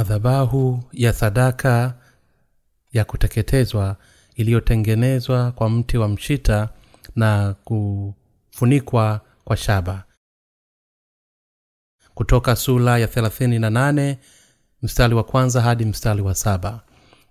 madhabahu ya sadaka ya kuteketezwa iliyotengenezwa kwa mti wa mshita na kufunikwa kwa shaba. Kutoka sura ya 38 mstari wa kwanza hadi mstari wa saba.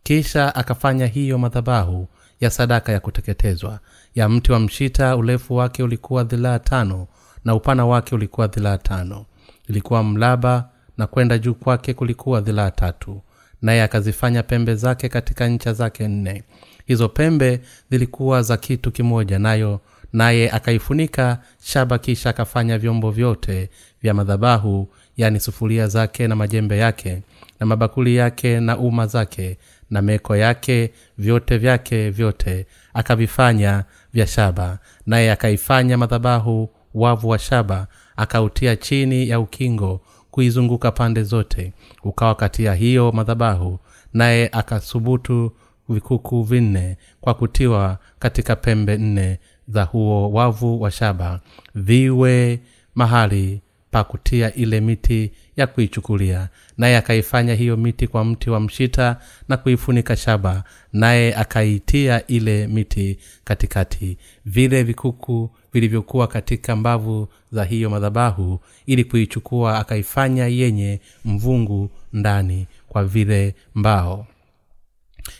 Kisha akafanya hiyo madhabahu ya sadaka ya kuteketezwa. Ya mti wa mshita urefu wake ulikuwa dhilaa tano na upana wake ulikuwa dhilaa tano. Ilikuwa mlaba na kwenda juu kwake kulikuwa dhilaa tatu naye akazifanya pembe zake katika ncha zake nne. Hizo pembe zilikuwa za kitu kimoja nayo naye akaifunika shaba kisha akafanya vyombo vyote vya madhabahu yani sufuria zake na majembe yake na mabakuli yake na uma zake na meko yake vyote vyake vyote akavifanya vya shaba. Naye akaifanya madhabahu wavu wa shaba akautia chini ya ukingo kuizunguka pande zote ukawa kati ya hiyo madhabahu naye akathubutu vikuku vinne kwa kutiwa katika pembe nne za huo wavu wa shaba viwe mahali pa kutia ile miti ya kuichukulia. Naye akaifanya hiyo miti kwa mti wa mshita na kuifunika shaba naye akaitia ile miti katikati. Vile vikuku vilivyokuwa katika mbavu za hiyo madhabahu ili kuichukua akaifanya yenye mvungu ndani kwa vile mbao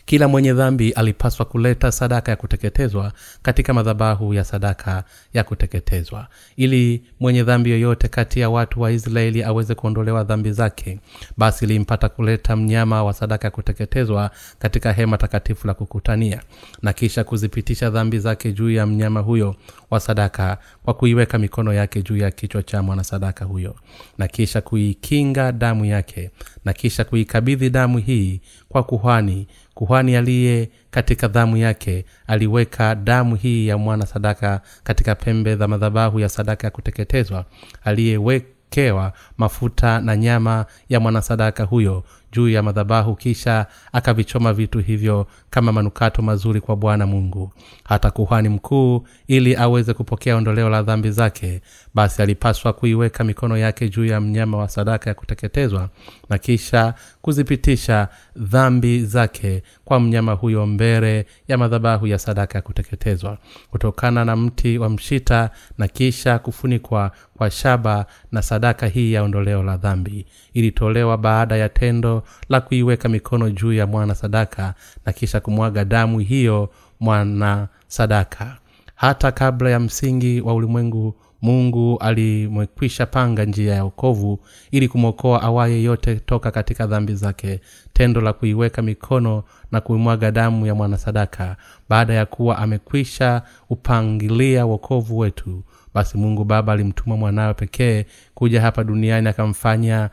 kila mwenye dhambi alipaswa kuleta sadaka ya kuteketezwa katika madhabahu ya sadaka ya kuteketezwa. Ili mwenye dhambi yoyote kati ya watu wa israeli aweze kuondolewa dhambi zake basi ilimpata kuleta mnyama wa sadaka ya kuteketezwa katika hema takatifu la kukutania na kisha kuzipitisha dhambi zake juu ya mnyama huyo wa sadaka kwa kuiweka mikono yake juu ya kichwa cha mwanasadaka huyo na kisha kuikinga damu yake na kisha kuikabidhi damu hii kwa kuhani. Kuhani aliye katika damu yake aliweka damu hii ya mwana sadaka katika pembe za madhabahu ya sadaka ya kuteketezwa aliyewekewa mafuta na nyama ya mwanasadaka huyo juu ya madhabahu kisha akavichoma vitu hivyo kama manukato mazuri kwa bwana mungu. Hata kuhani mkuu ili aweze kupokea ondoleo la dhambi zake basi alipaswa kuiweka mikono yake juu ya mnyama wa sadaka ya kuteketezwa na kisha kuzipitisha dhambi zake kwa mnyama huyo mbele ya madhabahu ya sadaka ya kuteketezwa. Kutokana na mti wa mshita na kisha kufunikwa kwa shaba na sadaka hii ya ondoleo la dhambi ilitolewa baada ya tendo la kuiweka mikono juu ya mwana sadaka na kisha kumwaga damu hiyo mwana sadaka. Hata kabla ya msingi wa ulimwengu mungu alimwekwisha panga njia ya okovu ili kumwokoa awaye yote toka katika dhambi zake. Tendo la kuiweka mikono na kuimwaga damu ya mwanasadaka baada ya kuwa amekwisha upangilia wokovu wetu. Basi mungu baba alimtuma mwanawe pekee kuja hapa duniani akamfanya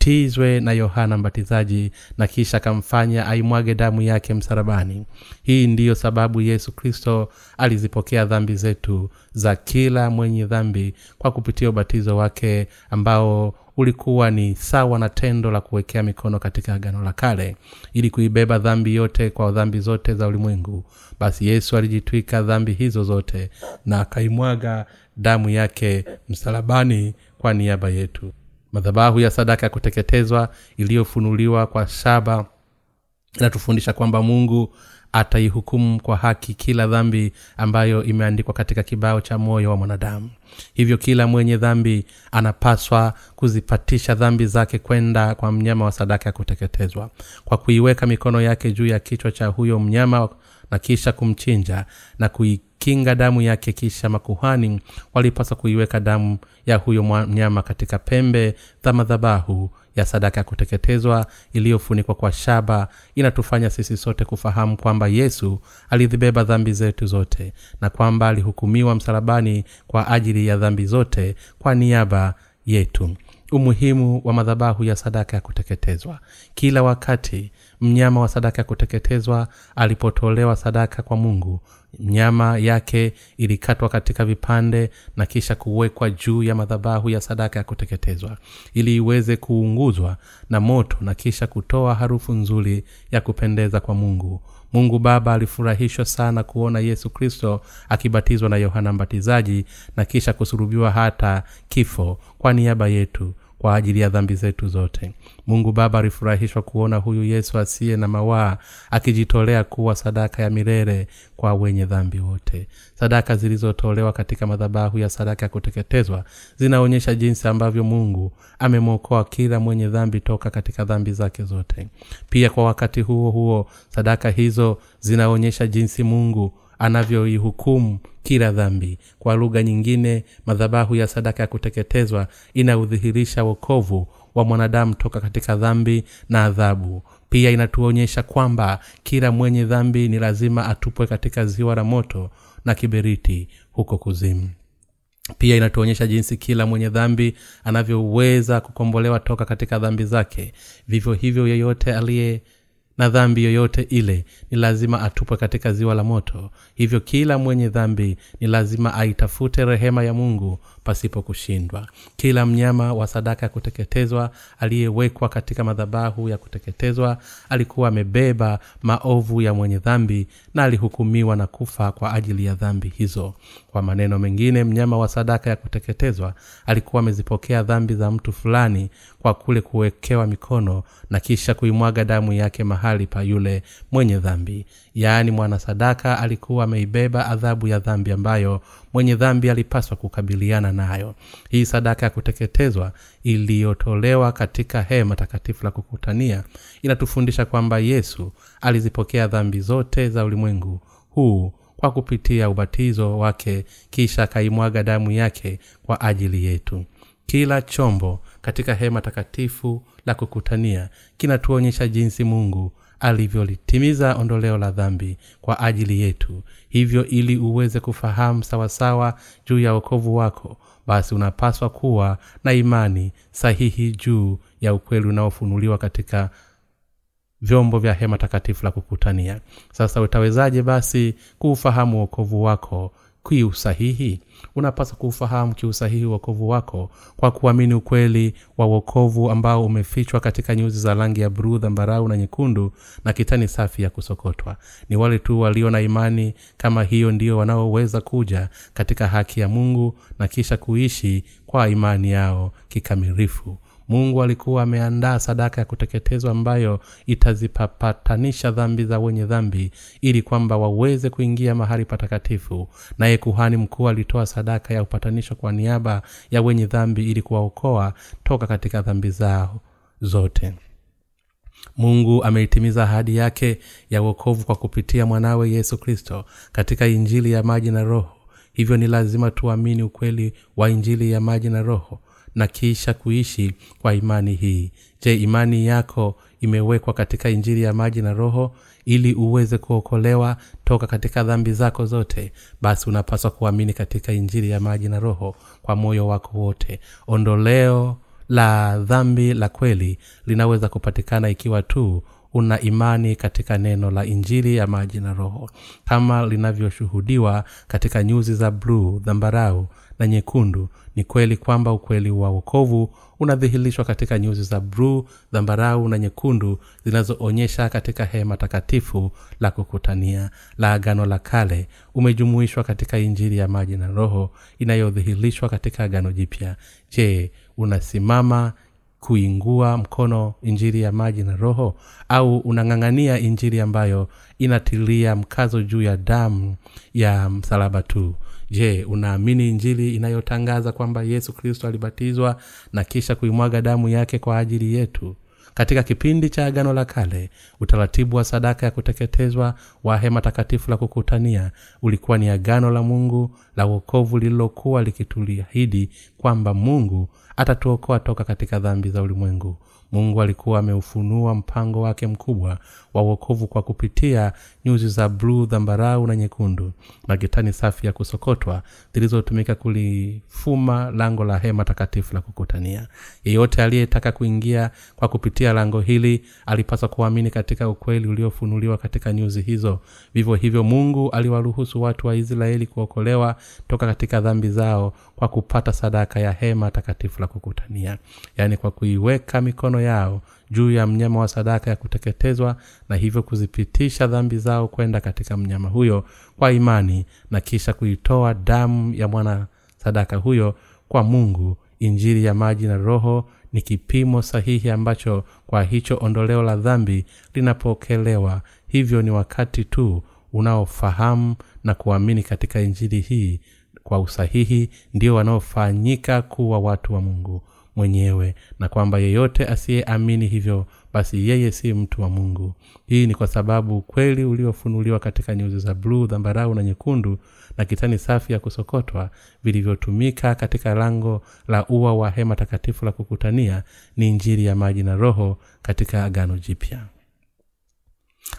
ubatizwe na yohana mbatizaji na kisha akamfanya aimwage damu yake msarabani hii ndiyo sababu yesu kristo alizipokea dhambi zetu za kila mwenye dhambi kwa kupitia ubatizo wake ambao ulikuwa ni sawa na tendo la kuwekea mikono katika agano la kale ili kuibeba dhambi yote kwa dhambi zote za ulimwengu. Basi yesu alijitwika dhambi hizo zote na akaimwaga damu yake msalabani kwa niaba yetu madhabahu ya sadaka ya kuteketezwa iliyofunuliwa kwa shaba inatufundisha kwamba mungu ataihukumu kwa haki kila dhambi ambayo imeandikwa katika kibao cha moyo wa mwanadamu. Hivyo kila mwenye dhambi anapaswa kuzipatisha dhambi zake kwenda kwa mnyama wa sadaka ya kuteketezwa. Kwa kuiweka mikono yake juu ya kichwa cha huyo mnyama na kisha kumchinja na kuikinga damu yake kisha makuhani walipaswa kuiweka damu ya huyo mnyama katika pembe za madhabahu ya sadaka ya kuteketezwa iliyofunikwa kwa shaba inatufanya sisi sote kufahamu kwamba yesu alizibeba dhambi zetu zote na kwamba alihukumiwa msalabani kwa ajili ya dhambi zote kwa niaba yetu. Umuhimu wa madhabahu ya sadaka ya kuteketezwa. Kila wakati mnyama wa sadaka ya kuteketezwa alipotolewa sadaka kwa mungu nyama yake ilikatwa katika vipande na kisha kuwekwa juu ya madhabahu ya sadaka ya kuteketezwa ili iweze kuunguzwa na moto na kisha kutoa harufu nzuri ya kupendeza kwa mungu. Mungu baba alifurahishwa sana kuona yesu kristo akibatizwa na yohana mbatizaji na kisha kusurubiwa hata kifo kwa niaba yetu kwa ajili ya dhambi zetu zote. Mungu baba alifurahishwa kuona huyu yesu asiye na mawaa akijitolea kuwa sadaka ya milele kwa wenye dhambi wote. Sadaka zilizotolewa katika madhabahu ya sadaka ya kuteketezwa zinaonyesha jinsi ambavyo mungu amemwokoa kila mwenye dhambi toka katika dhambi zake zote. Pia kwa wakati huo huo sadaka hizo zinaonyesha jinsi mungu anavyoihukumu kila dhambi. Kwa lugha nyingine madhabahu ya sadaka ya kuteketezwa inaudhihirisha wokovu wa mwanadamu toka katika dhambi na adhabu. Pia inatuonyesha kwamba kila mwenye dhambi ni lazima atupwe katika ziwa la moto na kiberiti huko kuzimu. Pia inatuonyesha jinsi kila mwenye dhambi anavyoweza kukombolewa toka katika dhambi zake. Vivyo hivyo yeyote aliye na dhambi yoyote ile ni lazima atupwe katika ziwa la moto. Hivyo kila mwenye dhambi ni lazima aitafute rehema ya mungu pasipo kushindwa. Kila mnyama wa sadaka ya kuteketezwa aliyewekwa katika madhabahu ya kuteketezwa alikuwa amebeba maovu ya mwenye dhambi na alihukumiwa na kufa kwa ajili ya dhambi hizo. Kwa maneno mengine mnyama wa sadaka ya kuteketezwa alikuwa amezipokea dhambi za mtu fulani kwa kule kuwekewa mikono na kisha kuimwaga damu yake mahali pa yule mwenye dhambi. Yaani mwanasadaka alikuwa ameibeba adhabu ya dhambi ambayo mwenye dhambi alipaswa kukabiliana nayo. Hii sadaka ya kuteketezwa iliyotolewa katika hema takatifu la kukutania inatufundisha kwamba yesu alizipokea dhambi zote za ulimwengu huu kwa kupitia ubatizo wake kisha akaimwaga damu yake kwa ajili yetu. Kila chombo katika hema takatifu la kukutania kinatuonyesha jinsi mungu alivyolitimiza ondoleo la dhambi kwa ajili yetu. Hivyo ili uweze kufahamu sawasawa juu ya wokovu wako basi unapaswa kuwa na imani sahihi juu ya ukweli unaofunuliwa katika vyombo vya hema takatifu la kukutania. Sasa utawezaje basi kuufahamu uokovu wako kiusahihi. Unapaswa kuufahamu kiusahihi uokovu wako kwa kuamini ukweli wa uokovu ambao umefichwa katika nyuzi za rangi ya bruu dhambarau na nyekundu na kitani safi ya kusokotwa. Ni wale tu walio na imani kama hiyo ndio wanaoweza kuja katika haki ya mungu na kisha kuishi kwa imani yao kikamilifu mungu alikuwa ameandaa sadaka ya kuteketezwa ambayo itazipapatanisha dhambi za wenye dhambi ili kwamba waweze kuingia mahali patakatifu. Naye kuhani mkuu alitoa sadaka ya upatanisho kwa niaba ya wenye dhambi ili kuwaokoa toka katika dhambi zao zote. Mungu ameitimiza ahadi yake ya uokovu kwa kupitia mwanawe yesu kristo katika injili ya maji na roho. Hivyo ni lazima tuamini ukweli wa injili ya maji na roho na kisha kuishi kwa imani hii. Je imani yako imewekwa katika injili ya maji na roho ili uweze kuokolewa toka katika dhambi zako zote? Basi unapaswa kuamini katika injili ya maji na roho kwa moyo wako wote. Ondoleo la dhambi la kweli linaweza kupatikana ikiwa tu una imani katika neno la injili ya maji na roho. Kama linavyoshuhudiwa katika nyuzi za bluu dhambarau na nyekundu ni kweli kwamba ukweli wa wokovu unadhihirishwa katika nyuzi za bluu dhambarau na nyekundu zinazoonyesha katika hema takatifu la kukutania. La agano la kale umejumuishwa katika injili ya maji na roho inayodhihirishwa katika agano jipya. Je unasimama kuingua mkono injili ya maji na roho au unang'ang'ania injili ambayo inatilia mkazo juu ya damu ya msalaba tu? Je unaamini injili inayotangaza kwamba yesu kristo alibatizwa na kisha kuimwaga damu yake kwa ajili yetu katika kipindi cha agano la kale utaratibu wa sadaka ya kuteketezwa wa hema takatifu la kukutania ulikuwa ni agano la mungu la uokovu lililokuwa likituliahidi kwamba mungu atatuokoa toka katika dhambi za ulimwengu mungu alikuwa ameufunua mpango wake mkubwa wa uokovu kwa kupitia nyuzi za bluu dhambarau na nyekundu na gitani safi ya kusokotwa zilizotumika kulifuma lango la hema takatifu la kukutania. Yeyote aliyetaka kuingia kwa kupitia lango hili alipaswa kuamini katika ukweli uliofunuliwa katika nyuzi hizo. Vivyo hivyo mungu aliwaruhusu watu wa israeli kuokolewa toka katika dhambi zao kwa kupata sadaka ya hema takatifu la kukutania yaani kwa kuiweka mikono yao juu ya mnyama wa sadaka ya kuteketezwa na hivyo kuzipitisha dhambi zao kwenda katika mnyama huyo kwa imani na kisha kuitoa damu ya mwana sadaka huyo kwa mungu injili ya maji na roho ni kipimo sahihi ambacho kwa hicho ondoleo la dhambi linapokelewa. Hivyo ni wakati tu unaofahamu na kuamini katika injili hii. Kwa usahihi ndio wanaofanyika kuwa watu wa mungu mwenyewe na kwamba yeyote asiyeamini hivyo basi yeye si mtu wa mungu. Hii ni kwa sababu ukweli uliofunuliwa katika nyuzi za bluu dhambarau na nyekundu na kitani safi ya kusokotwa vilivyotumika katika lango la ua wa hema takatifu la kukutania ni injiri ya maji na roho katika agano jipya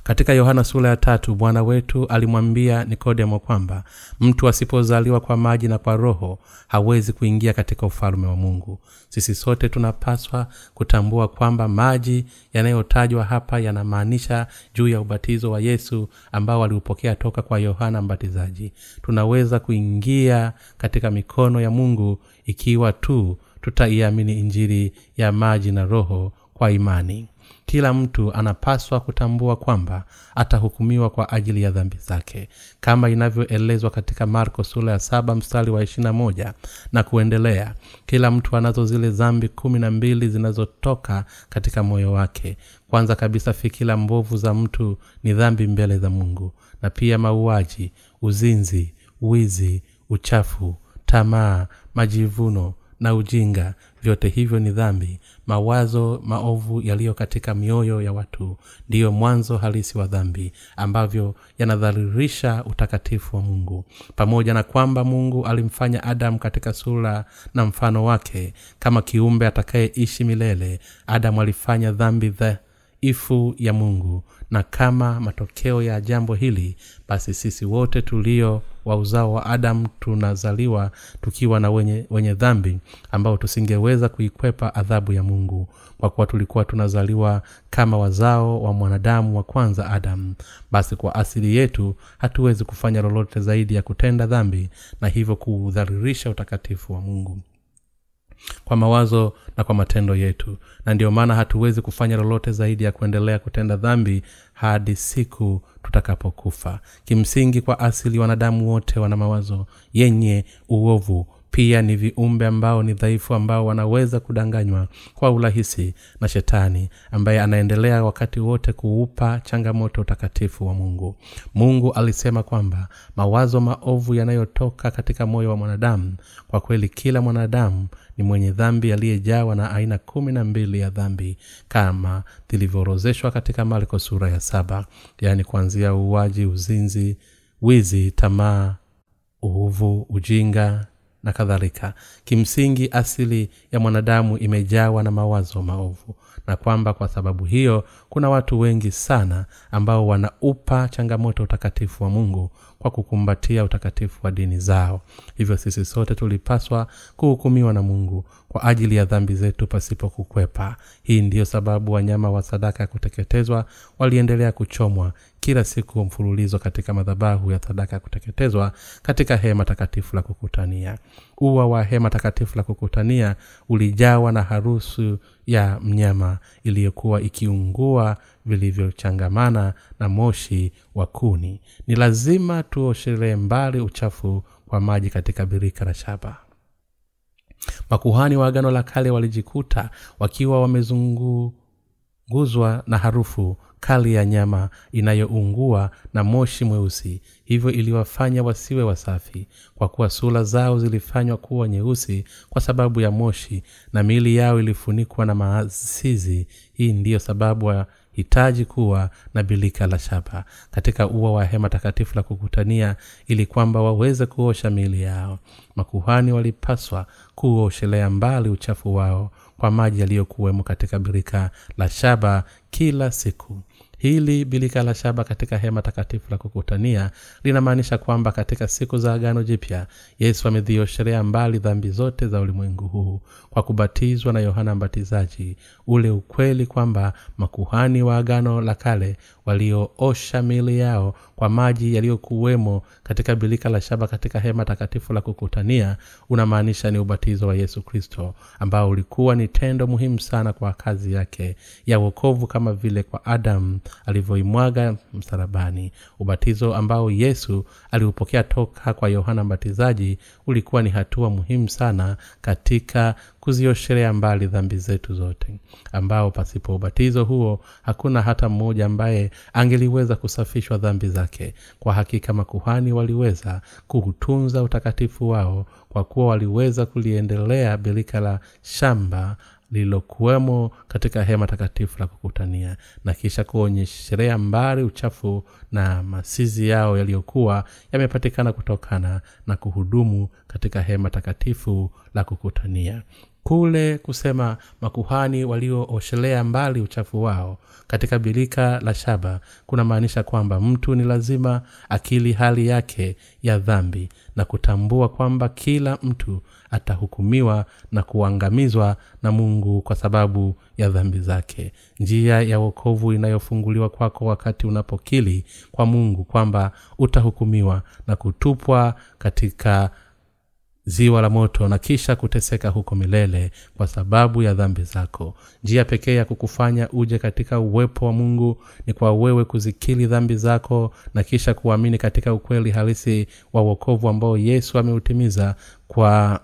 katika yohana sura ya tatu bwana wetu alimwambia nikodemo kwamba mtu asipozaliwa kwa maji na kwa roho hawezi kuingia katika ufalme wa mungu. Sisi sote tunapaswa kutambua kwamba maji yanayotajwa hapa yanamaanisha juu ya ubatizo wa yesu ambao waliupokea toka kwa yohana mbatizaji. Tunaweza kuingia katika mikono ya mungu ikiwa tu tutaiamini injiri ya maji na roho kwa imani kila mtu anapaswa kutambua kwamba atahukumiwa kwa ajili ya dhambi zake. Kama inavyoelezwa katika marko sura ya saba mstari wa ishirina moja na kuendelea kila mtu anazo zile dhambi kumi na mbili zinazotoka katika moyo wake. Kwanza kabisa fikira mbovu za mtu ni dhambi mbele za mungu na pia mauaji uzinzi wizi uchafu tamaa majivuno na ujinga. Vyote hivyo ni dhambi. Mawazo maovu yaliyo katika mioyo ya watu ndiyo mwanzo halisi wa dhambi ambavyo yanadhalirisha utakatifu wa mungu. Pamoja na kwamba mungu alimfanya adamu katika sura na mfano wake kama kiumbe atakayeishi milele adamu alifanya dhambi dhaifu ya mungu. Na kama matokeo ya jambo hili basi sisi wote tulio wa uzao wa adamu tunazaliwa tukiwa na wenye, wenye dhambi ambao tusingeweza kuikwepa adhabu ya mungu kwa kuwa tulikuwa tunazaliwa kama wazao wa mwanadamu wa kwanza adamu basi kwa asili yetu hatuwezi kufanya lolote zaidi ya kutenda dhambi na hivyo kuudharirisha utakatifu wa mungu kwa mawazo na kwa matendo yetu. Na ndiyo maana hatuwezi kufanya lolote zaidi ya kuendelea kutenda dhambi hadi siku tutakapokufa. Kimsingi kwa asili wanadamu wote wana mawazo yenye uovu pia ni viumbe ambao ni dhaifu ambao wanaweza kudanganywa kwa urahisi na shetani ambaye anaendelea wakati wote kuupa changamoto utakatifu wa mungu. Mungu alisema kwamba mawazo maovu yanayotoka katika moyo wa mwanadamu kwa kweli kila mwanadamu ni mwenye dhambi aliyejawa na aina kumi na mbili ya dhambi kama zilivyoorozeshwa katika marko sura ya saba yaani kuanzia uuaji uzinzi wizi tamaa uovu ujinga na kadhalika. Kimsingi asili ya mwanadamu imejawa na mawazo maovu na kwamba kwa sababu hiyo kuna watu wengi sana ambao wanaupa changamoto utakatifu wa mungu kwa kukumbatia utakatifu wa dini zao. Hivyo sisi sote tulipaswa kuhukumiwa na mungu kwa ajili ya dhambi zetu pasipo kukwepa. Hii ndiyo sababu wanyama wa sadaka ya kuteketezwa waliendelea kuchomwa kila siku mfululizo katika madhabahu ya sadaka ya kuteketezwa katika hema takatifu la kukutania. Ua wa hema takatifu la kukutania ulijawa na harusu ya mnyama iliyokuwa ikiungua vilivyochangamana na moshi wa kuni. Ni lazima tuoshelee mbali uchafu kwa maji katika birika la shaba. Makuhani wa agano la kale walijikuta wakiwa wamezunguguzwa na harufu kali ya nyama inayoungua na moshi mweusi. Hivyo iliwafanya wasiwe wasafi kwa kuwa sura zao zilifanywa kuwa nyeusi kwa sababu ya moshi na miili yao ilifunikwa na maasizi hii ndiyo sababu wahitaji kuwa na bilika la shaba. Katika ua wa hema takatifu la kukutania ili kwamba waweze kuosha miili yao makuhani walipaswa kuoshelea mbali uchafu wao kwa maji yaliyokuwemo katika birika la shaba kila siku hili bilika la shaba katika hema takatifu la kukutania linamaanisha kwamba katika siku za agano jipya yesu amedhiosherea mbali dhambi zote za ulimwengu huu kwa kubatizwa na yohana mbatizaji ule ukweli kwamba makuhani wa agano la kale walioosha miili yao kwa maji yaliyokuwemo katika bilika la shaba katika hema takatifu la kukutania unamaanisha ni ubatizo wa yesu kristo ambao ulikuwa ni tendo muhimu sana kwa kazi yake ya uokovu kama vile kwa adamu alivyoimwaga msalabani. Ubatizo ambao yesu aliupokea toka kwa yohana mbatizaji ulikuwa ni hatua muhimu sana katika kuzioshelea mbali dhambi zetu zote ambao pasipo ubatizo huo hakuna hata mmoja ambaye angeliweza kusafishwa dhambi zake. Kwa hakika makuhani waliweza kuutunza utakatifu wao kwa kuwa waliweza kuliendelea birika la shamba lililokuwemo katika hema takatifu la kukutania. Na kisha kuonyesherea mbali uchafu na masizi yao yaliyokuwa yamepatikana kutokana na kuhudumu katika hema takatifu la kukutania. Kule kusema makuhani waliooshelea mbali uchafu wao katika birika la shaba kunamaanisha kwamba mtu ni lazima akili hali yake ya dhambi na kutambua kwamba kila mtu atahukumiwa na kuangamizwa na mungu kwa sababu ya dhambi zake. Njia ya wokovu inayofunguliwa kwako wakati unapokili kwa mungu kwamba utahukumiwa na kutupwa katika ziwa la moto na kisha kuteseka huko milele kwa sababu ya dhambi zako. Njia pekee ya kukufanya uje katika uwepo wa mungu ni kwa wewe kuzikili dhambi zako na kisha kuamini katika ukweli halisi wa uokovu ambao yesu ameutimiza kwa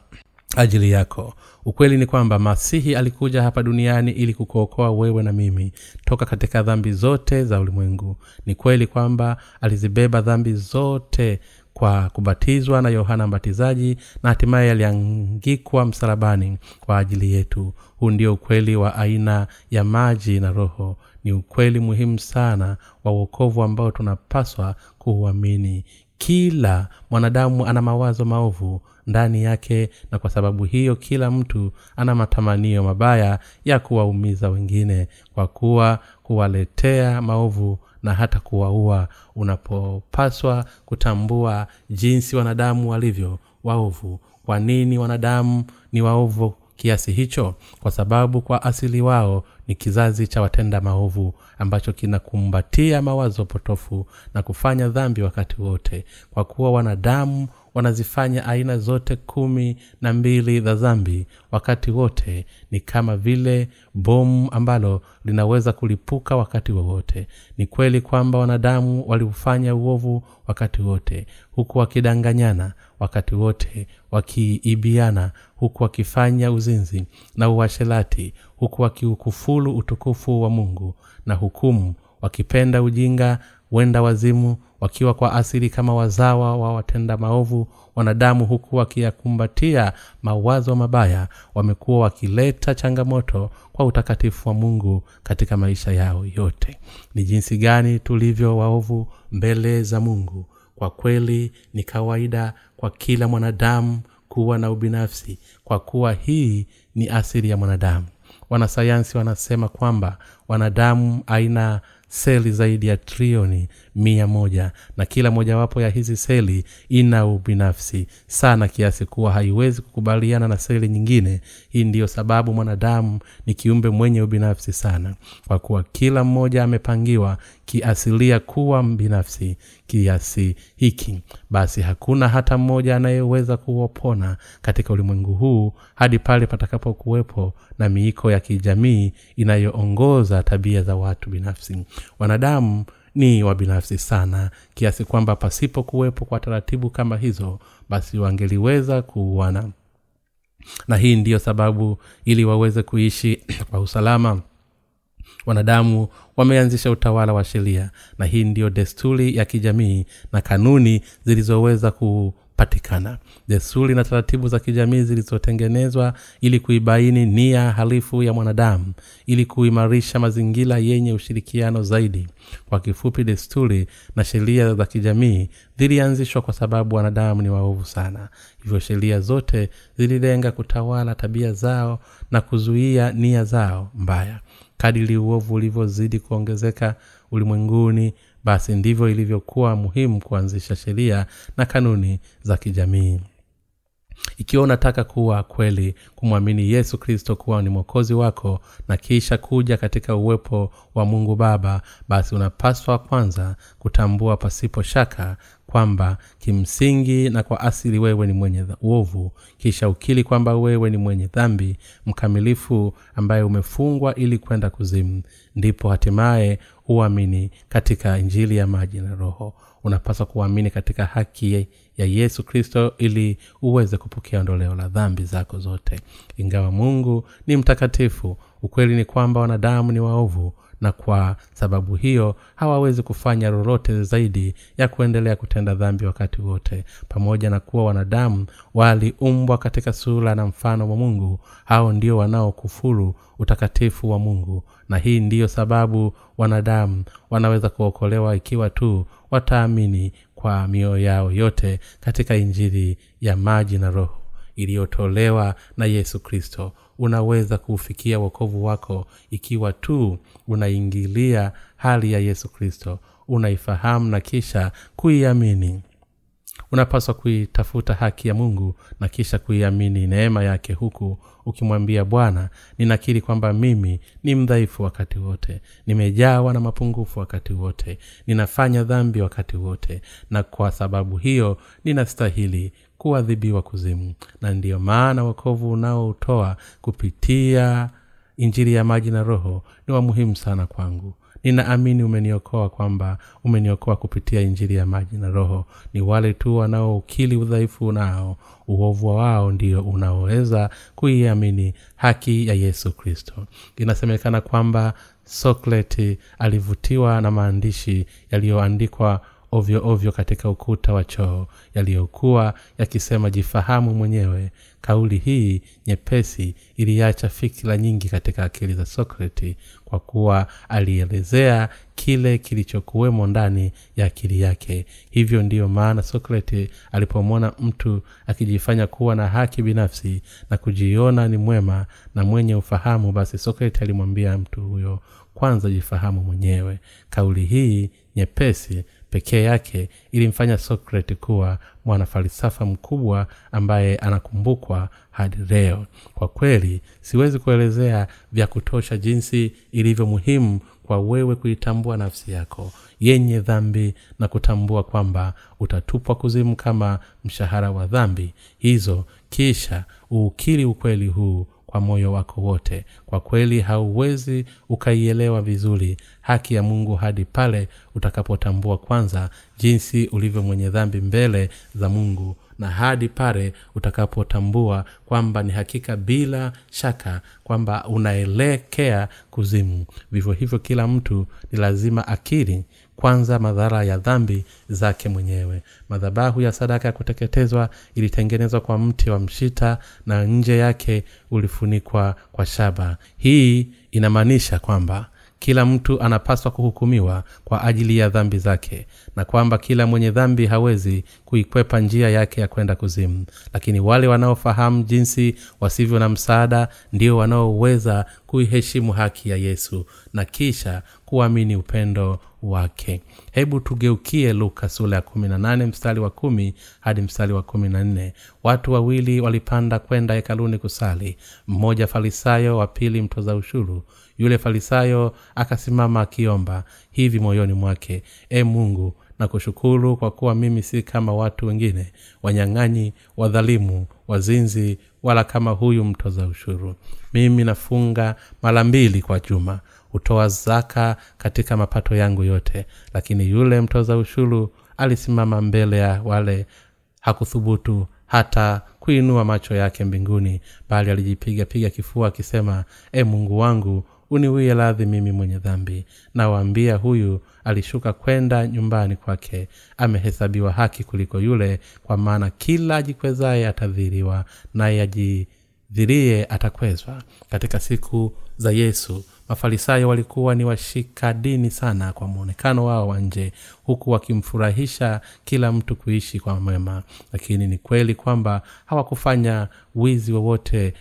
ajili yako. Ukweli ni kwamba masihi alikuja hapa duniani ili kukuokoa wewe na mimi toka katika dhambi zote za ulimwengu. Ni kweli kwamba alizibeba dhambi zote kwa kubatizwa na yohana mbatizaji na hatimaye aliangikwa msalabani kwa ajili yetu. Huu ndio ukweli wa aina ya maji na roho. Ni ukweli muhimu sana wa uokovu ambao tunapaswa kuuamini kila mwanadamu ana mawazo maovu ndani yake na kwa sababu hiyo kila mtu ana matamanio mabaya ya kuwaumiza wengine kwa kuwa kuwaletea maovu na hata kuwaua unapopaswa kutambua jinsi wanadamu walivyo waovu. Kwa nini wanadamu ni waovu kiasi hicho kwa sababu kwa asili wao ni kizazi cha watenda maovu ambacho kinakumbatia mawazo potofu na kufanya dhambi wakati wote kwa kuwa wanadamu wanazifanya aina zote kumi na mbili za dhambi wakati wote ni kama vile bomu ambalo linaweza kulipuka wakati wowote. Ni kweli kwamba wanadamu waliufanya uovu wakati wote huku wakidanganyana wakati wote wakiibiana huku wakifanya uzinzi na uashelati huku wakiukufulu utukufu wa mungu na hukumu wakipenda ujinga wenda wazimu wakiwa kwa asili kama wazawa wa watenda maovu wanadamu huku wakiyakumbatia mawazo mabaya wamekuwa wakileta changamoto kwa utakatifu wa mungu katika maisha yao yote. Ni jinsi gani tulivyo waovu mbele za mungu. Kwa kweli ni kawaida kwa kila mwanadamu kuwa na ubinafsi kwa kuwa hii ni asili ya mwanadamu. Wanasayansi wanasema kwamba wanadamu aina seli zaidi ya trioni mia moja. Na kila mojawapo ya hizi seli ina ubinafsi sana kiasi kuwa haiwezi kukubaliana na seli nyingine. Hii ndiyo sababu mwanadamu ni kiumbe mwenye ubinafsi sana kwa kuwa kila mmoja amepangiwa kiasilia kuwa mbinafsi kiasi hiki. Basi hakuna hata mmoja anayeweza kuopona katika ulimwengu huu hadi pale patakapokuwepo na miiko ya kijamii inayoongoza tabia za watu binafsi. Wanadamu ni wabinafsi sana kiasi kwamba pasipo kuwepo kwa taratibu kama hizo basi wangeliweza kuuana. Na hii ndiyo sababu ili waweze kuishi kwa usalama wanadamu wameanzisha utawala wa sheria. Na hii ndiyo desturi ya kijamii na kanuni zilizoweza kupatikana desturi na taratibu za kijamii zilizotengenezwa ili kuibaini nia halifu ya mwanadamu ili kuimarisha mazingira yenye ushirikiano zaidi. Kwa kifupi desturi na sheria za kijamii zilianzishwa kwa sababu wanadamu ni waovu sana. Hivyo sheria zote zililenga kutawala tabia zao na kuzuia nia zao mbaya. Kadili uovu ulivyozidi kuongezeka ulimwenguni basi ndivyo ilivyokuwa muhimu kuanzisha sheria na kanuni za kijamii ikiwa unataka kuwa kweli kumwamini yesu kristo kuwa ni mwokozi wako na kisha kuja katika uwepo wa mungu baba basi unapaswa kwanza kutambua pasipo shaka kwamba kimsingi na kwa asili wewe ni mwenye uovu. Kisha ukili kwamba wewe ni mwenye dhambi mkamilifu ambaye umefungwa ili kwenda kuzimu. Ndipo hatimaye uamini katika injili ya maji na roho unapaswa kuamini katika haki ya yesu kristo ili uweze kupokea ondoleo la dhambi zako zote. Ingawa mungu ni mtakatifu ukweli ni kwamba wanadamu ni waovu na kwa sababu hiyo hawawezi kufanya lolote zaidi ya kuendelea kutenda dhambi wakati wote. Pamoja na kuwa wanadamu waliumbwa katika sura na mfano wa mungu hao ndio wanaokufuru utakatifu wa mungu. Na hii ndiyo sababu wanadamu wanaweza kuokolewa ikiwa tu wataamini kwa mioyo yao yote katika injili ya maji na roho iliyotolewa na yesu kristo. Unaweza kuufikia wokovu wako ikiwa tu unaingilia hali ya yesu kristo. Unaifahamu na kisha kuiamini unapaswa kuitafuta haki ya mungu na kisha kuiamini neema yake huku ukimwambia bwana ninakiri kwamba mimi ni mdhaifu wakati wote nimejawa na mapungufu wakati wote ninafanya dhambi wakati wote na kwa sababu hiyo ninastahili kuadhibiwa kuzimu. Na ndiyo maana wokovu unaoutoa kupitia injili ya maji na roho ni wa muhimu sana kwangu ninaamini umeniokoa kwamba umeniokoa kupitia injili ya maji na roho. Ni wale tu wanaoukili udhaifu nao. Uovu wao ndio unaoweza kuiamini haki ya yesu kristo. Inasemekana kwamba sokleti alivutiwa na maandishi yaliyoandikwa ovyo ovyo katika ukuta wa choo yaliyokuwa yakisema jifahamu mwenyewe. Kauli hii nyepesi iliacha fikira nyingi katika akili za sokrati kwa kuwa alielezea kile kilichokuwemo ndani ya akili yake. Hivyo ndiyo maana sokrati alipomwona mtu akijifanya kuwa na haki binafsi na kujiona ni mwema na mwenye ufahamu basi sokrati alimwambia mtu huyo kwanza jifahamu mwenyewe. Kauli hii nyepesi pekee yake ilimfanya sokrati kuwa mwanafalsafa mkubwa ambaye anakumbukwa hadi leo. Kwa kweli siwezi kuelezea vya kutosha jinsi ilivyo muhimu kwa wewe kuitambua nafsi yako yenye dhambi na kutambua kwamba utatupwa kuzimu kama mshahara wa dhambi. Hizo kisha uukili ukweli huu kwa moyo wako wote. Kwa kweli hauwezi ukaielewa vizuri haki ya mungu hadi pale utakapotambua kwanza jinsi ulivyo mwenye dhambi mbele za mungu na hadi pale utakapotambua kwamba ni hakika bila shaka kwamba unaelekea kuzimu. Vivyo hivyo kila mtu ni lazima akiri kwanza madhara ya dhambi zake mwenyewe. Madhabahu ya sadaka ya kuteketezwa ilitengenezwa kwa mti wa mshita na nje yake ulifunikwa kwa shaba. Hii inamaanisha kwamba kila mtu anapaswa kuhukumiwa kwa ajili ya dhambi zake na kwamba kila mwenye dhambi hawezi kuikwepa njia yake ya kwenda kuzimu. Lakini wale wanaofahamu jinsi wasivyo na msaada ndio wanaoweza kuiheshimu haki ya yesu na kisha kuamini upendo wake. Hebu tugeukie luka sura ya kumi na nane mstari wa kumi hadi mstari wa kumi na nne. Watu wawili walipanda kwenda hekaluni kusali. Mmoja farisayo wa pili mtoza ushuru yule farisayo akasimama akiomba hivi moyoni mwake e mungu na kushukuru kwa kuwa mimi si kama watu wengine wanyang'anyi wadhalimu wazinzi wala kama huyu mtoza ushuru. Mimi nafunga mara mbili kwa juma hutoa zaka katika mapato yangu yote lakini yule mtoza ushuru alisimama mbele ya wale hakuthubutu hata kuinua macho yake mbinguni bali alijipiga piga kifua akisema e mungu wangu uniwie radhi mimi mwenye dhambi. Nawaambia huyu alishuka kwenda nyumbani kwake. Amehesabiwa haki kuliko yule kwa maana kila ajikwezaye atadhiriwa naye ajidhirie atakwezwa. Katika siku za yesu mafarisayo walikuwa ni washika dini sana kwa mwonekano wao wa nje huku wakimfurahisha kila mtu kuishi kwa mwema lakini ni kweli kwamba hawakufanya wizi wowote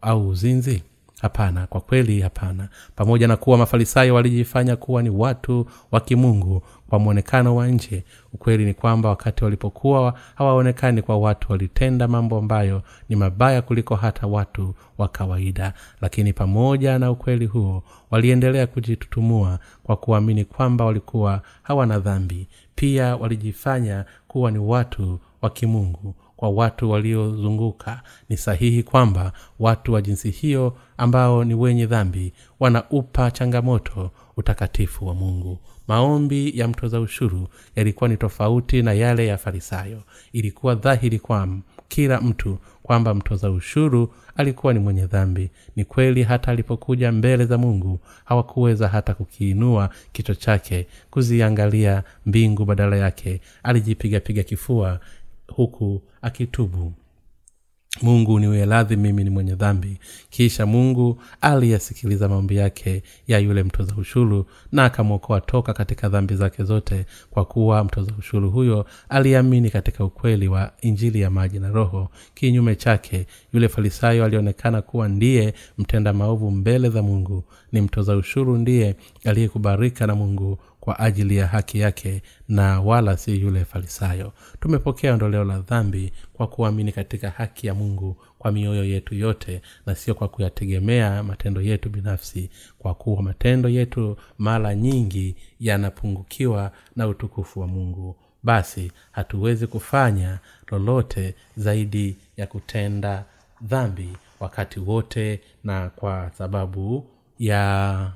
au uzinzi hapana kwa kweli hapana. Pamoja na kuwa mafarisayo walijifanya kuwa ni watu wa kimungu kwa mwonekano wa nje ukweli ni kwamba wakati walipokuwa hawaonekani kwa watu walitenda mambo ambayo ni mabaya kuliko hata watu wa kawaida. Lakini pamoja na ukweli huo waliendelea kujitutumua kwa kuamini kwamba walikuwa hawana dhambi. Pia walijifanya kuwa ni watu wa kimungu kwa watu waliozunguka ni sahihi kwamba watu wa jinsi hiyo ambao ni wenye dhambi wanaupa changamoto utakatifu wa mungu. Maombi ya mtoza ushuru yalikuwa ni tofauti na yale ya farisayo. Ilikuwa dhahiri kwa kila mtu kwamba mtoza ushuru alikuwa ni mwenye dhambi. Ni kweli hata alipokuja mbele za mungu hawakuweza hata kukiinua kichwa chake kuziangalia mbingu badala yake. Alijipigapiga kifua huku akitubu. Mungu niwe radhi mimi ni mwenye dhambi. Kisha mungu aliyasikiliza maombi yake ya yule mtoza ushuru na akamwokoa toka katika dhambi zake zote kwa kuwa mtoza ushuru huyo aliamini katika ukweli wa injili ya maji na roho. Kinyume chake yule farisayo alionekana kuwa ndiye mtenda maovu mbele za mungu. Ni mtoza ushuru ndiye aliyekubarika na mungu kwa ajili ya haki yake na wala si yule farisayo. Tumepokea ondoleo la dhambi kwa kuamini katika haki ya mungu kwa mioyo yetu yote na sio kwa kuyategemea matendo yetu binafsi kwa kuwa matendo yetu mara nyingi yanapungukiwa na utukufu wa mungu. Basi hatuwezi kufanya lolote zaidi ya kutenda dhambi wakati wote na kwa sababu ya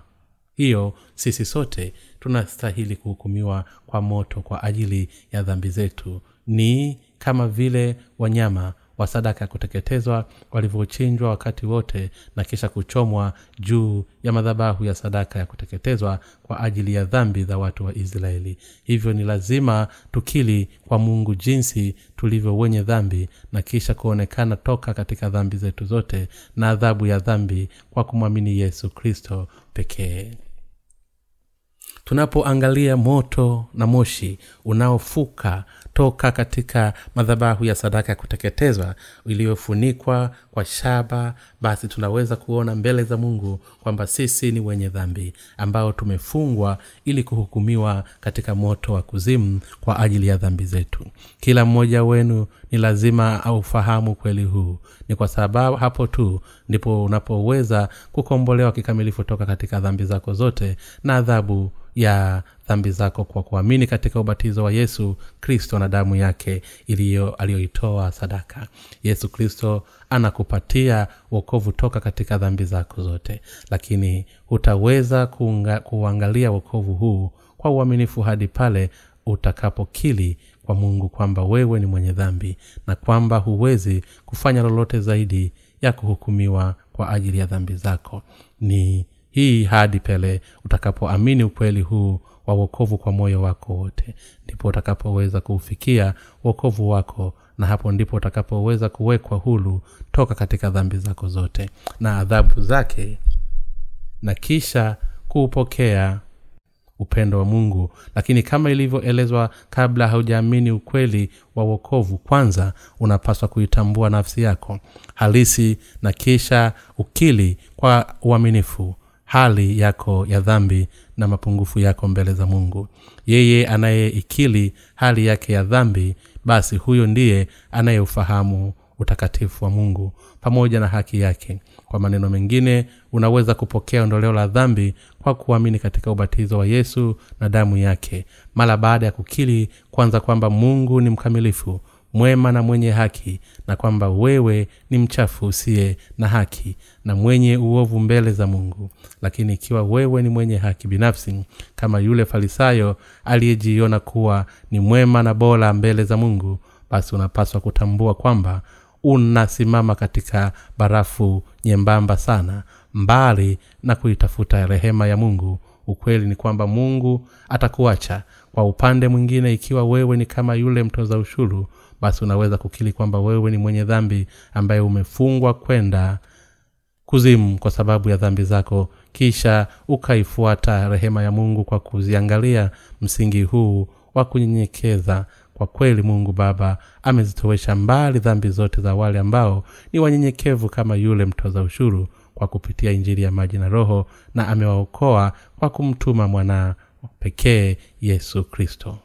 hiyo sisi sote tunastahili kuhukumiwa kwa moto kwa ajili ya dhambi zetu. Ni kama vile wanyama wa sadaka ya kuteketezwa walivyochinjwa wakati wote na kisha kuchomwa juu ya madhabahu ya sadaka ya kuteketezwa kwa ajili ya dhambi za watu wa israeli. Hivyo ni lazima tukili kwa mungu jinsi tulivyo wenye dhambi na kisha kuonekana toka katika dhambi zetu zote na adhabu ya dhambi kwa kumwamini yesu kristo pekee tunapoangalia moto na moshi unaofuka toka katika madhabahu ya sadaka ya kuteketezwa iliyofunikwa kwa shaba basi tunaweza kuona mbele za mungu kwamba sisi ni wenye dhambi ambao tumefungwa ili kuhukumiwa katika moto wa kuzimu kwa ajili ya dhambi zetu. Kila mmoja wenu ni lazima aufahamu kweli huu. Ni kwa sababu hapo tu ndipo unapoweza kukombolewa kikamilifu toka katika dhambi zako zote na adhabu ya dhambi zako kwa kuamini katika ubatizo wa yesu kristo na damu yake iliyo aliyoitoa sadaka. Yesu kristo anakupatia wokovu toka katika dhambi zako zote. Lakini hutaweza kuunga, kuangalia wokovu huu kwa uaminifu hadi pale utakapokili kwa mungu kwamba wewe ni mwenye dhambi na kwamba huwezi kufanya lolote zaidi ya kuhukumiwa kwa ajili ya dhambi zako. Ni hii hadi pele utakapoamini ukweli huu wa wokovu kwa moyo wako wote. Ndipo utakapoweza kuufikia wokovu wako na hapo ndipo utakapoweza kuwekwa hulu toka katika dhambi zako zote na adhabu zake na kisha kuupokea upendo wa mungu. Lakini kama ilivyoelezwa kabla haujaamini ukweli wa wokovu kwanza unapaswa kuitambua nafsi yako halisi na kisha ukili kwa uaminifu hali yako ya dhambi na mapungufu yako mbele za mungu. Yeye anayeikili hali yake ya dhambi basi huyo ndiye anayeufahamu utakatifu wa mungu pamoja na haki yake. Kwa maneno mengine unaweza kupokea ondoleo la dhambi kwa kuamini katika ubatizo wa yesu na damu yake. Mara baada ya kukili kwanza kwamba mungu ni mkamilifu mwema na mwenye haki na kwamba wewe ni mchafu usiye na haki na mwenye uovu mbele za mungu. Lakini ikiwa wewe ni mwenye haki binafsi kama yule farisayo aliyejiona kuwa ni mwema na bora mbele za mungu basi unapaswa kutambua kwamba unasimama katika barafu nyembamba sana mbali na kuitafuta rehema ya mungu. Ukweli ni kwamba mungu atakuacha. Kwa upande mwingine ikiwa wewe ni kama yule mtoza ushuru basi unaweza kukili kwamba wewe ni mwenye dhambi ambaye umefungwa kwenda kuzimu kwa sababu ya dhambi zako. Kisha ukaifuata rehema ya mungu kwa kuziangalia msingi huu wa kunyenyekeza kwa kweli mungu baba. Amezitowesha mbali dhambi zote za wale ambao ni wanyenyekevu kama yule mtoza ushuru kwa kupitia injili ya maji na roho na amewaokoa kwa kumtuma mwana pekee yesu kristo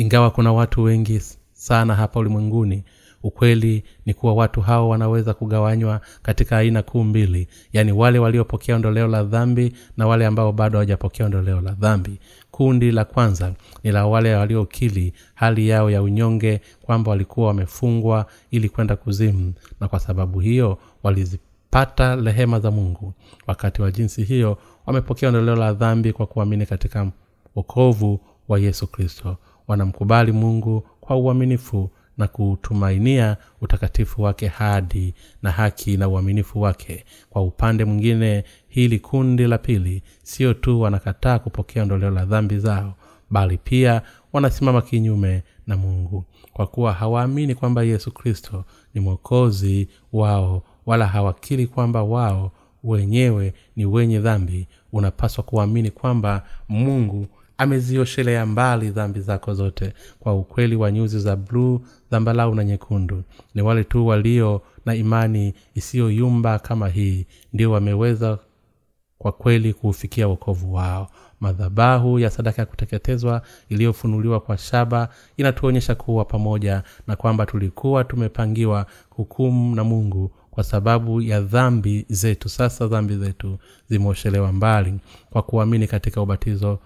ingawa kuna watu wengi sana hapa ulimwenguni ukweli ni kuwa watu hao wanaweza kugawanywa katika aina kuu mbili. Yaani wale waliopokea ondoleo la dhambi na wale ambao bado hawajapokea ondoleo la dhambi. Kundi la kwanza ni la wale waliokili hali yao ya unyonge kwamba walikuwa wamefungwa ili kwenda kuzimu na kwa sababu hiyo walizipata rehema za mungu. Wakati wa jinsi hiyo wamepokea ondoleo la dhambi kwa kuamini katika wokovu wa yesu kristo wanamkubali mungu kwa uaminifu na kutumainia utakatifu wake hadi na haki na uaminifu wake. Kwa upande mwingine hili kundi la pili sio tu wanakataa kupokea ondoleo la dhambi zao bali pia wanasimama kinyume na mungu. Kwa kuwa hawaamini kwamba yesu kristo ni mwokozi wao wala hawakiri kwamba wao wenyewe ni wenye dhambi unapaswa kuamini kwamba mungu amezioshelea mbali dhambi zako zote kwa ukweli wa nyuzi za bluu dhambalau na nyekundu. Ni wale tu walio na imani isiyoyumba kama hii ndio wameweza kwa kweli kuufikia wokovu wao. Madhabahu ya sadaka ya kuteketezwa iliyofunuliwa kwa shaba inatuonyesha kuwa pamoja na kwamba tulikuwa tumepangiwa hukumu na mungu kwa sababu ya dhambi zetu. Sasa dhambi zetu zimeoshelewa mbali kwa kuamini katika ubatizo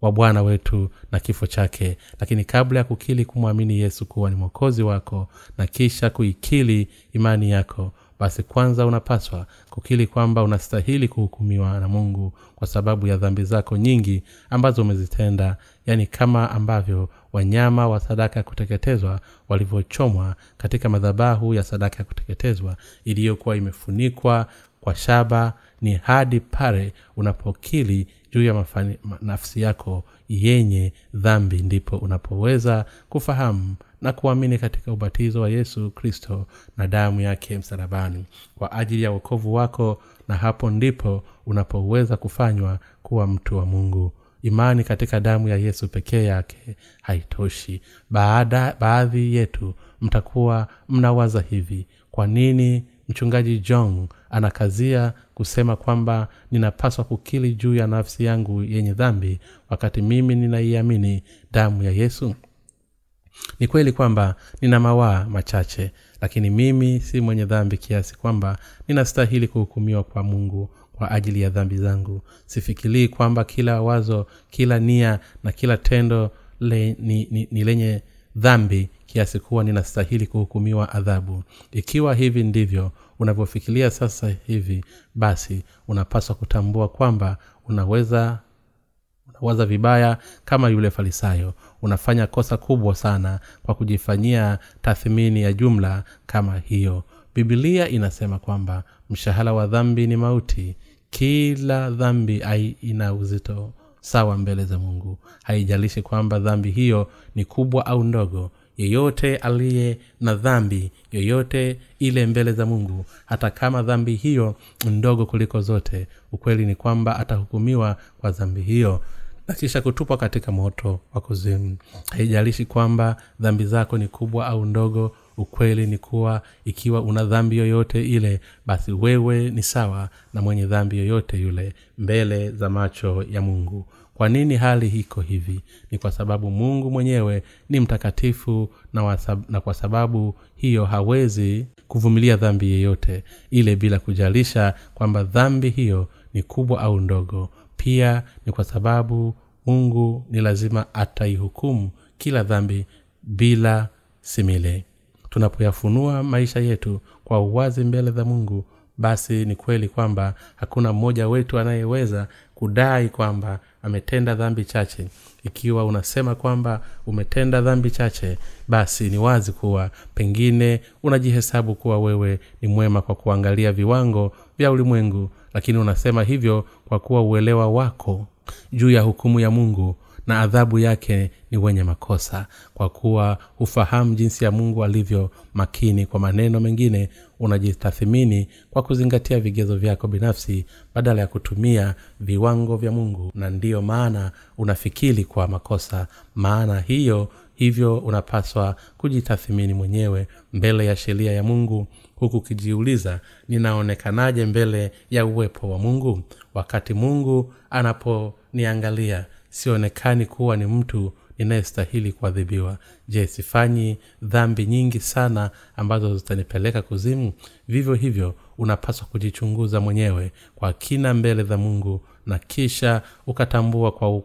wa bwana wetu na kifo chake. Lakini kabla ya kukili kumwamini yesu kuwa ni mwokozi wako na kisha kuikili imani yako basi kwanza unapaswa kukili kwamba unastahili kuhukumiwa na mungu kwa sababu ya dhambi zako nyingi ambazo umezitenda. Yaani kama ambavyo wanyama wa sadaka ya kuteketezwa walivyochomwa katika madhabahu ya sadaka ya kuteketezwa iliyokuwa imefunikwa kwa shaba ni hadi pale unapokili juu ya mafani, nafsi yako yenye dhambi ndipo unapoweza kufahamu na kuamini katika ubatizo wa yesu kristo na damu yake msalabani. Kwa ajili ya wokovu wako na hapo ndipo unapoweza kufanywa kuwa mtu wa mungu. Imani katika damu ya yesu pekee yake haitoshi. Baada, baadhi yetu mtakuwa mnawaza hivi kwa nini mchungaji jong anakazia kusema kwamba ninapaswa kukili juu ya nafsi yangu yenye dhambi wakati mimi ninaiamini damu ya yesu? Ni kweli kwamba nina mawaa machache lakini mimi si mwenye dhambi kiasi kwamba ninastahili kuhukumiwa kwa mungu kwa ajili ya dhambi zangu. Sifikilii kwamba kila wazo kila nia na kila tendo le, ni, ni, ni lenye dhambi kiasi kuwa ninastahili kuhukumiwa adhabu. Ikiwa hivi ndivyo unavyofikiria sasa hivi basi unapaswa kutambua kwamba unaweza unawaza vibaya kama yule farisayo. Unafanya kosa kubwa sana kwa kujifanyia tathmini ya jumla kama hiyo. Bibilia inasema kwamba mshahara wa dhambi ni mauti. Kila dhambi ina uzito sawa mbele za mungu. Haijalishi kwamba dhambi hiyo ni kubwa au ndogo yeyote aliye na dhambi yoyote ile mbele za mungu hata kama dhambi hiyo ndogo kuliko zote ukweli ni kwamba atahukumiwa kwa dhambi hiyo na kisha kutupwa katika moto wa kuzimu. Haijalishi kwamba dhambi zako ni kubwa au ndogo ukweli ni kuwa ikiwa una dhambi yoyote ile basi wewe ni sawa na mwenye dhambi yoyote yule mbele za macho ya mungu kwa nini hali iko hivi? Ni kwa sababu mungu mwenyewe ni mtakatifu na, wasab, na kwa sababu hiyo hawezi kuvumilia dhambi yeyote ile bila kujalisha kwamba dhambi hiyo ni kubwa au ndogo. Pia ni kwa sababu mungu ni lazima ataihukumu kila dhambi bila simile. Tunapoyafunua maisha yetu kwa uwazi mbele za mungu basi ni kweli kwamba hakuna mmoja wetu anayeweza kudai kwamba ametenda dhambi chache. Ikiwa unasema kwamba umetenda dhambi chache basi ni wazi kuwa pengine unajihesabu kuwa wewe ni mwema kwa kuangalia viwango vya ulimwengu lakini unasema hivyo kwa kuwa uelewa wako juu ya hukumu ya mungu na adhabu yake ni wenye makosa kwa kuwa hufahamu jinsi ya mungu alivyo makini. Kwa maneno mengine unajitathimini kwa kuzingatia vigezo vyako binafsi badala ya kutumia viwango vya mungu na ndiyo maana unafikiri kwa makosa. Maana hiyo hivyo unapaswa kujitathimini mwenyewe mbele ya sheria ya mungu huku ukijiuliza ninaonekanaje mbele ya uwepo wa mungu? Wakati mungu anaponiangalia sionekani kuwa ni mtu ninayestahili kuadhibiwa. Je sifanyi dhambi nyingi sana ambazo zitanipeleka kuzimu? Vivyo hivyo unapaswa kujichunguza mwenyewe kwa kina mbele za mungu na kisha ukatambua kwa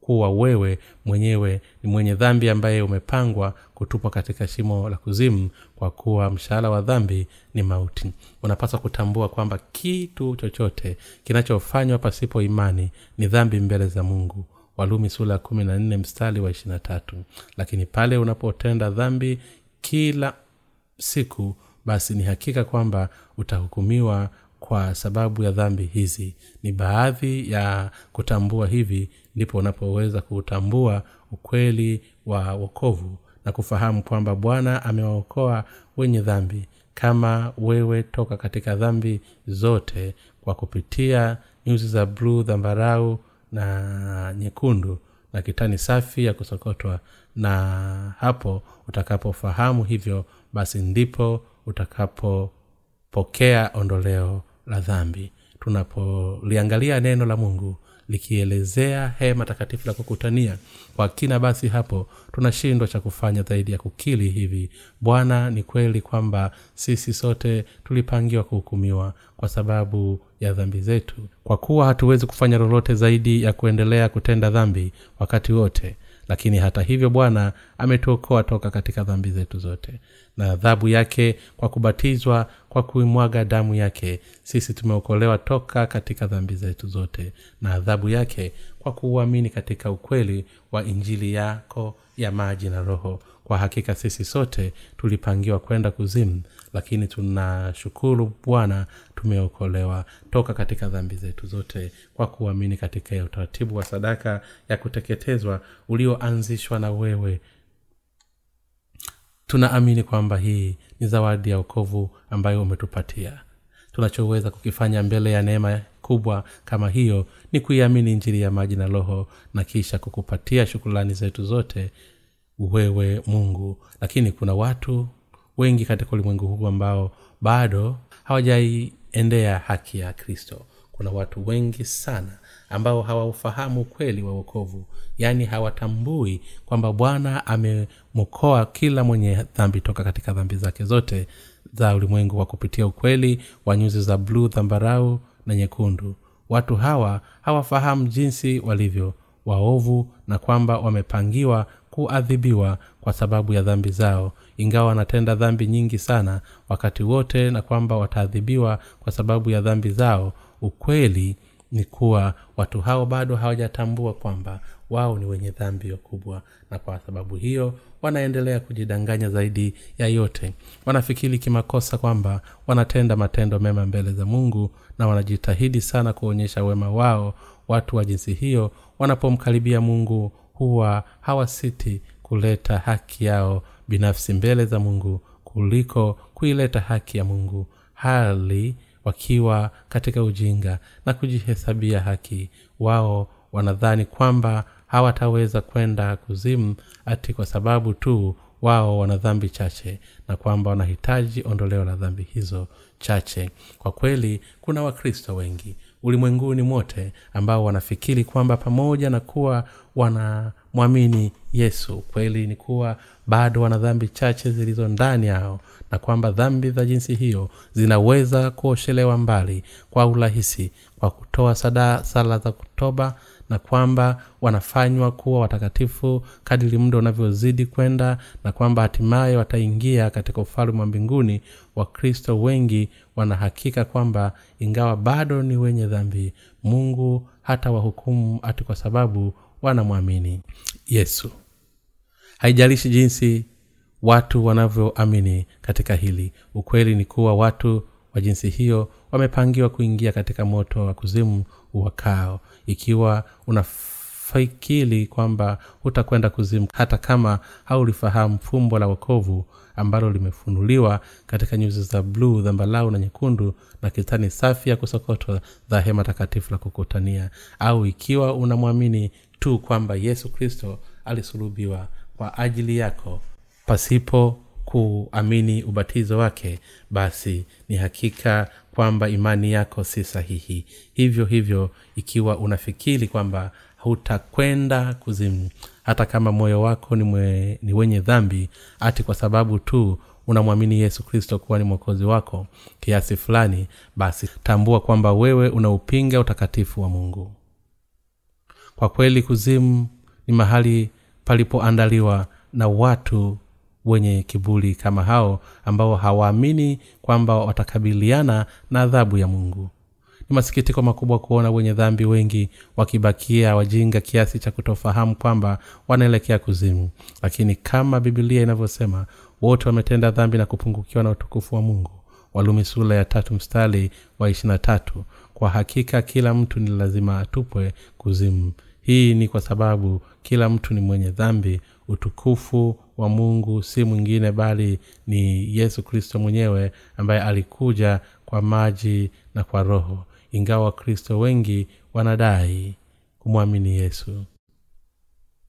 kuwa wewe mwenyewe ni mwenye dhambi ambaye umepangwa kutupwa katika shimo la kuzimu kwa kuwa mshahara wa dhambi ni mauti. Unapaswa kutambua kwamba kitu chochote kinachofanywa pasipo imani ni dhambi mbele za mungu walumi sura ya kumi na nne mstari wa ishirina tatu. Lakini pale unapotenda dhambi kila siku basi ni hakika kwamba utahukumiwa kwa sababu ya dhambi hizi. Ni baadhi ya kutambua hivi ndipo unapoweza kuutambua ukweli wa wokovu na kufahamu kwamba bwana amewaokoa wenye dhambi. Kama wewe toka katika dhambi zote kwa kupitia nyuzi za bluu dhambarau na nyekundu na kitani safi ya kusokotwa. Na hapo utakapofahamu hivyo basi ndipo utakapopokea ondoleo la dhambi. Tunapoliangalia neno la mungu likielezea hema takatifu la kukutania. Kwa kina basi hapo tunashindwa cha kufanya zaidi ya kukili hivi. Bwana ni kweli kwamba sisi sote tulipangiwa kuhukumiwa kwa sababu ya dhambi zetu. Kwa kuwa hatuwezi kufanya lolote zaidi ya kuendelea kutenda dhambi wakati wote lakini hata hivyo bwana ametuokoa toka katika dhambi zetu zote. Na adhabu yake kwa kubatizwa kwa kuimwaga damu yake sisi tumeokolewa toka katika dhambi zetu zote. Na adhabu yake kwa kuuamini katika ukweli wa injili yako ya maji na roho. Kwa hakika sisi sote tulipangiwa kwenda kuzimu lakini tunashukuru bwana tumeokolewa toka katika dhambi zetu zote kwa kuamini katika utaratibu wa sadaka ya kuteketezwa ulioanzishwa na wewe. Tunaamini kwamba hii ni zawadi ya ukovu ambayo umetupatia. Tunachoweza kukifanya mbele ya neema kubwa kama hiyo ni kuiamini injili ya maji na roho na kisha kukupatia shukulani zetu zote wewe mungu. Lakini kuna watu wengi katika ulimwengu huu ambao bado hawajaiendea haki ya kristo. Kuna watu wengi sana ambao hawaufahamu ukweli wa uokovu yaani hawatambui kwamba bwana amemwokoa kila mwenye dhambi toka katika dhambi zake zote za ulimwengu wa kupitia ukweli wa nyuzi za bluu dhambarau na nyekundu. Watu hawa hawafahamu jinsi walivyo waovu na kwamba wamepangiwa kuadhibiwa kwa sababu ya dhambi zao. Ingawa wanatenda dhambi nyingi sana wakati wote na kwamba wataadhibiwa kwa sababu ya dhambi zao ukweli ni kuwa watu hao bado hawajatambua kwamba wao ni wenye dhambi kubwa. Na kwa sababu hiyo wanaendelea kujidanganya zaidi ya yote. Wanafikiri kimakosa kwamba wanatenda matendo mema mbele za mungu na wanajitahidi sana kuonyesha wema wao. Watu wa jinsi hiyo wanapomkaribia mungu huwa hawasiti kuleta haki yao binafsi mbele za mungu kuliko kuileta haki ya mungu hali wakiwa katika ujinga na kujihesabia haki. Wao wanadhani kwamba hawataweza kwenda kuzimu ati kwa sababu tu wao wana dhambi chache na kwamba wanahitaji ondoleo la dhambi hizo chache. Kwa kweli kuna wakristo wengi ulimwenguni mote ambao wanafikiri kwamba pamoja na kuwa wanamwamini yesu kweli ni kuwa bado wana dhambi chache zilizo ndani yao na kwamba dhambi za jinsi hiyo zinaweza kuoshelewa mbali kwa urahisi kwa kutoa sada sala za kutoba na kwamba wanafanywa kuwa watakatifu kadiri muda unavyozidi kwenda na kwamba hatimaye wataingia katika ufalme wa mbinguni wakristo wengi wanahakika kwamba ingawa bado ni wenye dhambi mungu hata wahukumu hati kwa sababu wanamwamini yesu. Haijalishi jinsi watu wanavyoamini katika hili ukweli ni kuwa watu wa jinsi hiyo wamepangiwa kuingia katika moto wa kuzimu uwakao ikiwa unafikiri kwamba hutakwenda kuzimu hata kama haulifahamu fumbo la wokovu ambalo limefunuliwa katika nyuzi za bluu dhambalau na nyekundu na kitani safi ya kusokotwa dha hema takatifu la kukutania. Au ikiwa unamwamini tu kwamba yesu kristo alisulubiwa kwa ajili yako pasipo kuamini ubatizo wake basi ni hakika kwamba imani yako si sahihi. Hivyo hivyo ikiwa unafikiri kwamba hutakwenda kuzimu hata kama moyo wako ni, mwe, ni wenye dhambi ati kwa sababu tu unamwamini yesu kristo kuwa ni mwokozi wako kiasi fulani basi tambua kwamba wewe unaupinga utakatifu wa mungu. Kwa kweli kuzimu ni mahali palipoandaliwa na watu wenye kiburi kama hao ambao hawaamini kwamba watakabiliana na adhabu ya mungu. Ni masikitiko makubwa kuona wenye dhambi wengi wakibakia wajinga kiasi cha kutofahamu kwamba wanaelekea kuzimu. Lakini kama bibilia inavyosema wote wametenda dhambi na kupungukiwa na utukufu wa mungu. Walumi sula ya tatu mstari wa ishirina kwa hakika kila mtu ni lazima atupwe kuzimu. Hii ni kwa sababu kila mtu ni mwenye dhambi utukufu wa mungu si mwingine bali ni yesu kristo mwenyewe ambaye alikuja kwa maji na kwa roho. Ingawa wakristo wengi wanadai kumwamini yesu.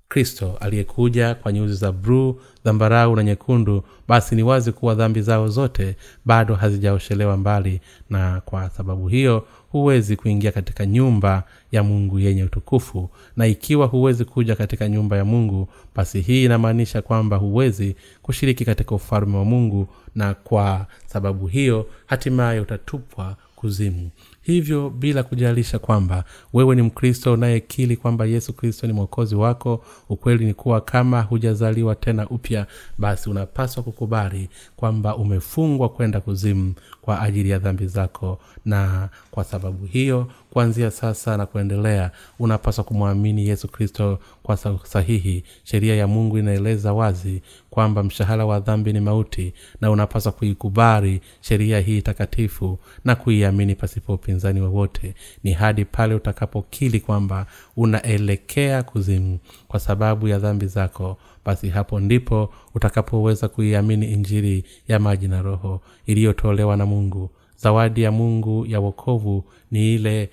Kristo aliyekuja kwa nyuzi za bruu dhambarau na nyekundu basi ni wazi kuwa dhambi zao zote bado hazijaoshelewa mbali na kwa sababu hiyo huwezi kuingia katika nyumba ya mungu yenye utukufu. Na ikiwa huwezi kuja katika nyumba ya mungu basi hii inamaanisha kwamba huwezi kushiriki katika ufalme wa mungu na kwa sababu hiyo hatimaye utatupwa kuzimu hivyo bila kujalisha kwamba wewe ni mkristo unayekili kwamba yesu kristo ni mwokozi wako ukweli ni kuwa kama hujazaliwa tena upya basi unapaswa kukubali kwamba umefungwa kwenda kuzimu kwa ajili ya dhambi zako. Na kwa sababu hiyo kuanzia sasa na kuendelea unapaswa kumwamini yesu kristo kwa sahihi. Sheria ya mungu inaeleza wazi kwamba mshahara wa dhambi ni mauti na unapaswa kuikubali sheria hii takatifu na kuiamini pasipo upinzani wowote. Ni hadi pale utakapokili kwamba unaelekea kuzimu kwa sababu ya dhambi zako basi hapo ndipo utakapoweza kuiamini injiri ya maji na roho iliyotolewa na mungu. Zawadi ya mungu ya wokovu ni ile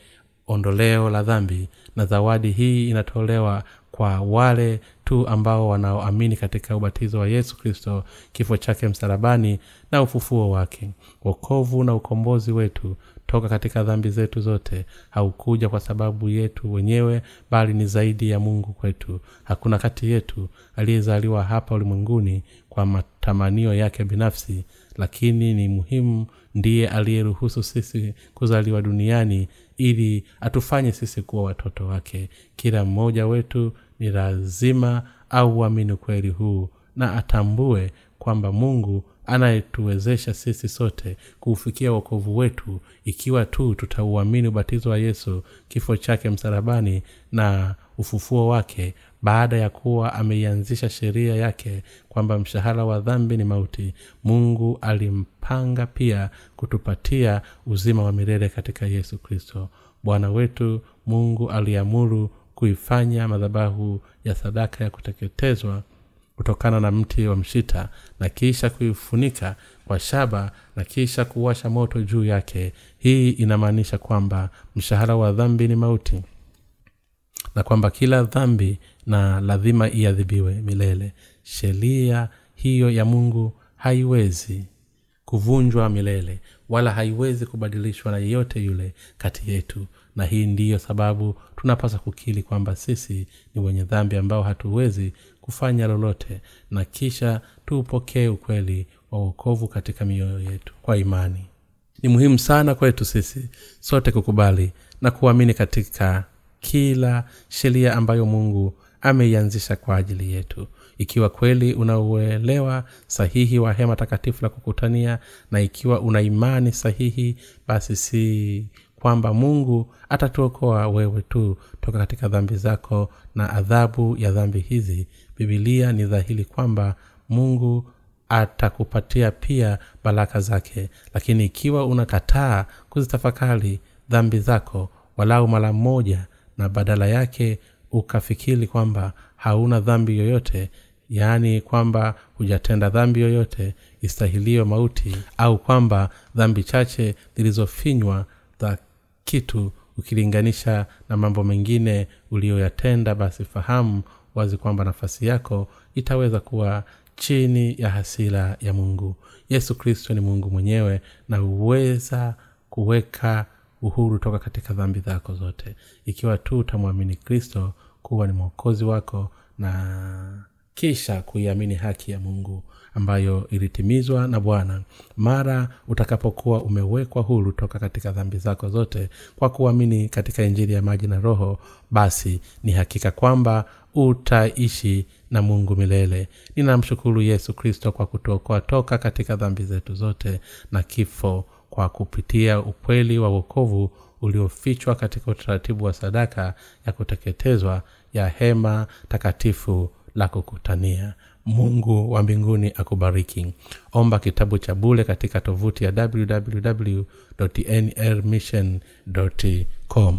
ondoleo la dhambi na zawadi hii inatolewa kwa wale tu ambao wanaoamini katika ubatizo wa yesu kristo kifo chake msalabani na ufufuo wake. Wokovu na ukombozi wetu toka katika dhambi zetu zote haukuja kwa sababu yetu wenyewe bali ni zaidi ya mungu kwetu. Hakuna kati yetu aliyezaliwa hapa ulimwenguni kwa matamanio yake binafsi lakini ni muhimu ndiye aliyeruhusu sisi kuzaliwa duniani ili atufanye sisi kuwa watoto wake. Kila mmoja wetu ni lazima auamini ukweli huu na atambue kwamba mungu anayetuwezesha sisi sote kuufikia uokovu wetu ikiwa tu tutauamini ubatizo wa yesu kifo chake msalabani na ufufuo wake baada ya kuwa ameianzisha sheria yake kwamba mshahara wa dhambi ni mauti mungu alimpanga pia kutupatia uzima wa milele katika yesu kristo. Bwana wetu mungu aliamuru kuifanya madhabahu ya sadaka ya kuteketezwa kutokana na mti wa mshita na kisha kuifunika kwa shaba na kisha kuwasha moto juu yake. Hii inamaanisha kwamba mshahara wa dhambi ni mauti na kwamba kila dhambi na lazima iadhibiwe milele. Sheria hiyo ya mungu haiwezi kuvunjwa milele wala haiwezi kubadilishwa na yeyote yule kati yetu na hii ndiyo sababu tunapaswa kukili kwamba sisi ni wenye dhambi ambao hatuwezi kufanya lolote. Na kisha tuupokee ukweli wa uokovu katika mioyo yetu kwa imani. Ni muhimu sana kwetu sisi sote kukubali na kuamini katika kila sheria ambayo mungu ameianzisha kwa ajili yetu. Ikiwa kweli unauelewa sahihi wa hema takatifu la kukutania na ikiwa una imani sahihi basi si kwamba mungu atatuokoa wewe tu toka katika dhambi zako na adhabu ya dhambi hizi. Bibilia ni dhahiri kwamba mungu atakupatia pia baraka zake. Lakini ikiwa unakataa kuzitafakari dhambi zako walau mara mmoja na badala yake ukafikiri kwamba hauna dhambi yoyote yaani kwamba hujatenda dhambi yoyote istahilio mauti au kwamba dhambi chache zilizofinywa kitu ukilinganisha na mambo mengine uliyoyatenda basi fahamu wazi kwamba nafasi yako itaweza kuwa chini ya hasira ya mungu. Yesu kristo ni mungu mwenyewe na huweza kuweka uhuru toka katika dhambi zako zote. Ikiwa tu utamwamini kristo kuwa ni mwokozi wako na kisha kuiamini haki ya mungu ambayo ilitimizwa na bwana mara utakapokuwa umewekwa huru toka katika dhambi zako zote. Kwa kuamini katika injili ya maji na roho basi ni hakika kwamba utaishi na mungu milele. Ninamshukuru yesu kristo kwa kutuokoa toka katika dhambi zetu zote na kifo kwa kupitia ukweli wa wokovu uliofichwa katika utaratibu wa sadaka ya kuteketezwa ya hema takatifu la kukutania mungu wa mbinguni akubariki. Omba kitabu cha bule katika tovuti ya www nrmission com